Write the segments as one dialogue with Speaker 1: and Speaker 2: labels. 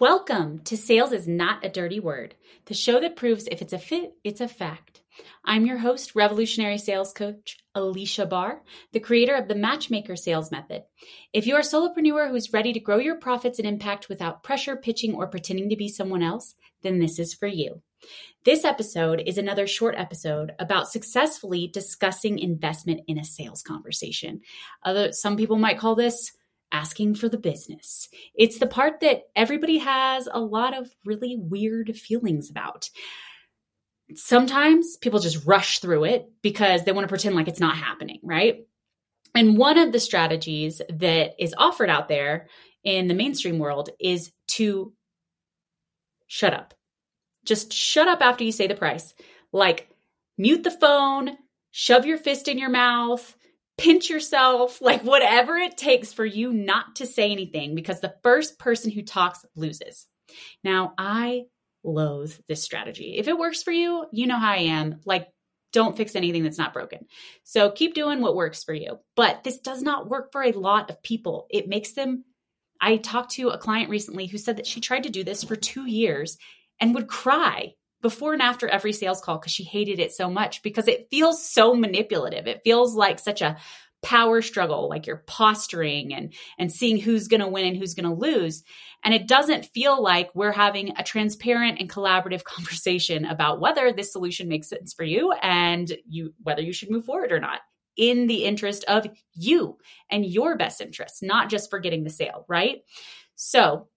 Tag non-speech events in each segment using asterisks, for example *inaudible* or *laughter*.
Speaker 1: Welcome to Sales is Not a Dirty Word, the show that proves if it's a fit, it's a fact. I'm your host, revolutionary sales coach Aleasha Bahr, the creator of the Matchmaker Sales Method. If you're a solopreneur who's ready to grow your profits and impact without pressure, pitching, or pretending to be someone else, then this is for you. This episode is another short episode about successfully discussing investment in a sales conversation. Other, some people might call this asking for the business. It's the part that everybody has a lot of really weird feelings about. Sometimes people just rush through it because they want to pretend like it's not happening, right? And one of the strategies that is offered out there in the mainstream world is to shut up. Just shut up after you say the price. Like mute the phone, shove your fist in your mouth, pinch yourself, like whatever it takes for you not to say anything because the first person who talks loses. Now, I loathe this strategy. If it works for you, you know how I am. Like, don't fix anything that's not broken. So keep doing what works for you. But this does not work for a lot of people. It makes them. I talked to a client recently who said that she tried to do this for two years and would cry before and after every sales call because she hated it so much because it feels so manipulative. It feels like such a power struggle like you're posturing and and seeing who's going to win and who's going to lose. And it doesn't feel like we're having a transparent and collaborative *laughs* conversation about whether this solution makes sense for you and you whether you should move forward or not. In the interest of you and your best interests not just for getting the sale right? So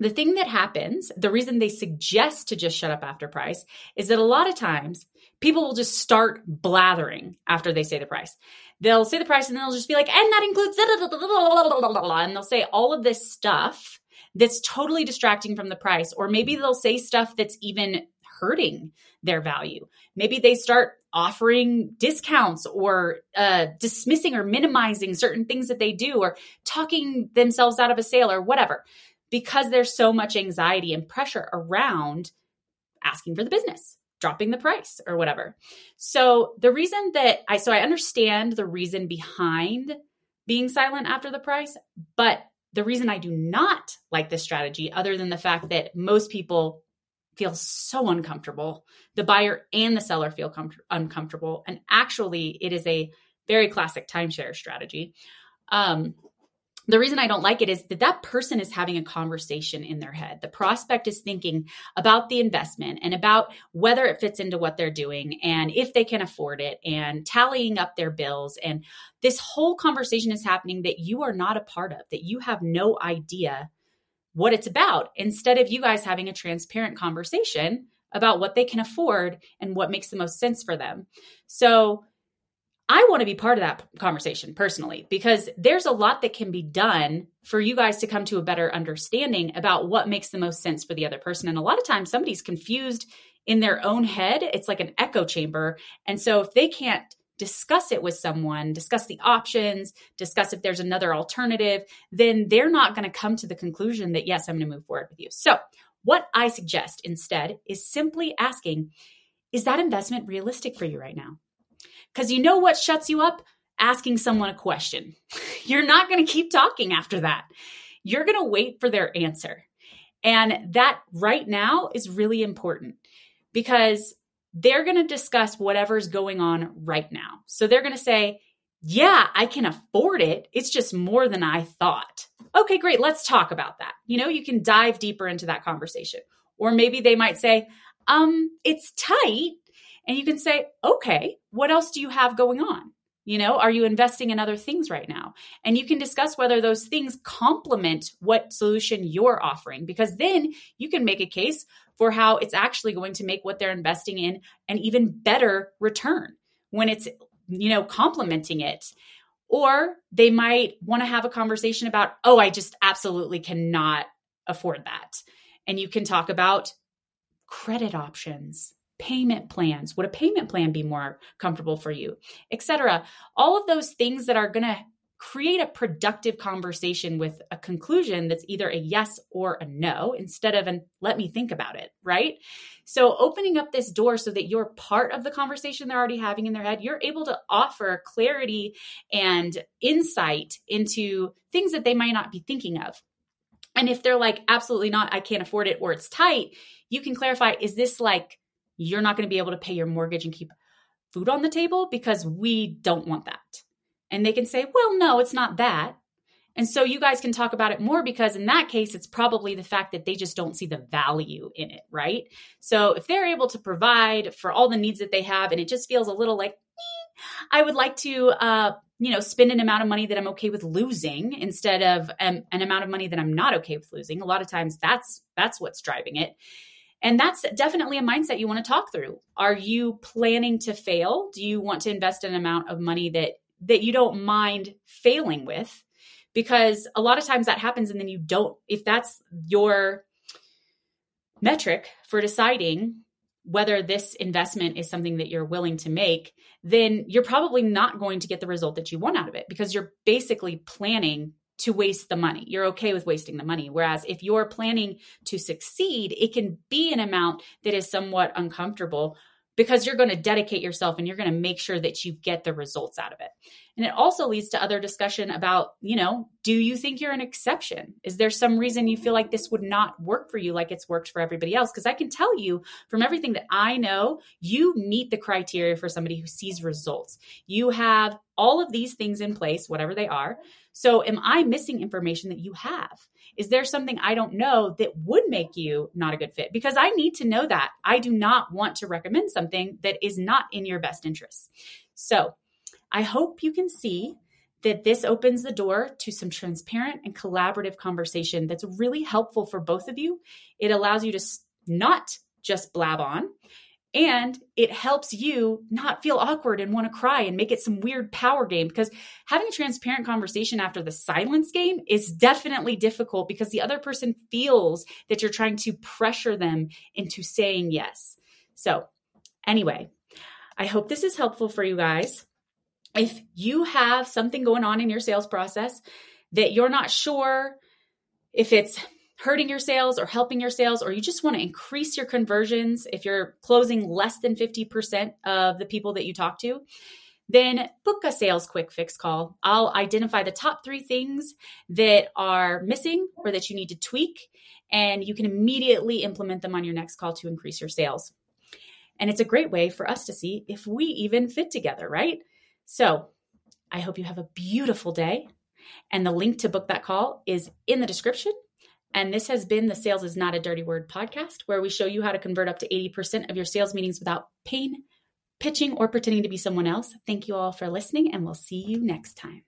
Speaker 1: the thing that happens, the reason they suggest to just shut up after price is that a lot of times people will just start blathering after they say the price. They'll say the price and then they'll just be like, and that includes, and they'll say all of this stuff that's totally distracting from the price. Or maybe they'll say stuff that's even hurting their value. Maybe they start offering discounts or uh, dismissing or minimizing certain things that they do or talking themselves out of a sale or whatever because there's so much anxiety and pressure around asking for the business dropping the price or whatever. So the reason that I so I understand the reason behind being silent after the price, but the reason I do not like this strategy other than the fact that most people feel so uncomfortable, the buyer and the seller feel com- uncomfortable and actually it is a very classic timeshare strategy. Um, the reason I don't like it is that that person is having a conversation in their head. The prospect is thinking about the investment and about whether it fits into what they're doing and if they can afford it and tallying up their bills. And this whole conversation is happening that you are not a part of, that you have no idea what it's about. Instead of you guys having a transparent conversation about what they can afford and what makes the most sense for them. So, I want to be part of that conversation personally because there's a lot that can be done for you guys to come to a better understanding about what makes the most sense for the other person. And a lot of times somebody's confused in their own head. It's like an echo chamber. And so if they can't discuss it with someone, discuss the options, discuss if there's another alternative, then they're not going to come to the conclusion that, yes, I'm going to move forward with you. So, what I suggest instead is simply asking, is that investment realistic for you right now? Because you know what shuts you up? Asking someone a question. *laughs* You're not going to keep talking after that. You're going to wait for their answer. And that right now is really important because they're going to discuss whatever's going on right now. So they're going to say, yeah, I can afford it. It's just more than I thought. Okay, great. Let's talk about that. You know, you can dive deeper into that conversation. Or maybe they might say, um, it's tight, and you can say, okay, what else do you have going on? You know, are you investing in other things right now? And you can discuss whether those things complement what solution you're offering, because then you can make a case for how it's actually going to make what they're investing in an even better return when it's, you know, complementing it. Or they might want to have a conversation about, oh, I just absolutely cannot afford that. And you can talk about credit options payment plans. Would a payment plan be more comfortable for you? Etc all of those things that are going to create a productive conversation with a conclusion that's either a yes or a no instead of an let me think about it right? So opening up this door so that you're part of the conversation they're already having in their head you're able to offer clarity and insight into things that they might not be thinking of. And if they're like, absolutely not, I can't afford it, or it's tight, you can clarify, is this like you're not going to be able to pay your mortgage and keep food on the table? Because we don't want that. And they can say, well, no, it's not that. And so you guys can talk about it more because in that case, it's probably the fact that they just don't see the value in it, right? So if they're able to provide for all the needs that they have and it just feels a little like, eh, I would like to, uh, you know, spend an amount of money that I'm okay with losing instead of um, an amount of money that I'm not okay with losing. A lot of times that's that's what's driving it. And that's definitely a mindset you want to talk through. Are you planning to fail? Do you want to invest an amount of money that that you don't mind failing with? because a lot of times that happens and then you don't if that's your metric for deciding whether this investment is something that you're willing to make then you're probably not going to get the result that you want out of it because you're basically planning to waste the money. You're okay with wasting the money. Whereas if you're planning to succeed, it can be an amount that is somewhat uncomfortable because you're going to dedicate yourself and you're going to make sure that you get the results out of it. And it also leads to other discussion about, you know, do you think you're an exception? Is there some reason you feel like this would not work for you like it's worked for everybody else? Because I can tell you from everything that I know, you meet the criteria for somebody who sees results. You have all of these things in place, whatever they are. So, am I missing information that you have? Is there something I don't know that would make you not a good fit? Because I need to know that. I do not want to recommend something that is not in your best interest. So, I hope you can see that this opens the door to some transparent and collaborative conversation that's really helpful for both of you. It allows you to not just blab on and it helps you not feel awkward and want to cry and make it some weird power game because having a transparent conversation after the silence game is definitely difficult because the other person feels that you're trying to pressure them into saying yes. So, anyway, I hope this is helpful for you guys. If you have something going on in your sales process that you're not sure if it's hurting your sales or helping your sales, or you just want to increase your conversions if you're closing less than 50% of the people that you talk to, then book a sales quick fix call. I'll identify the top three things that are missing or that you need to tweak, and you can immediately implement them on your next call to increase your sales. And it's a great way for us to see if we even fit together, right? So I hope you have a beautiful day. And the link to book that call is in the description. And this has been the Sales is Not a Dirty Word podcast, where we show you how to convert up to 80% of your sales meetings without pain, pitching, or pretending to be someone else. Thank you all for listening, and we'll see you next time.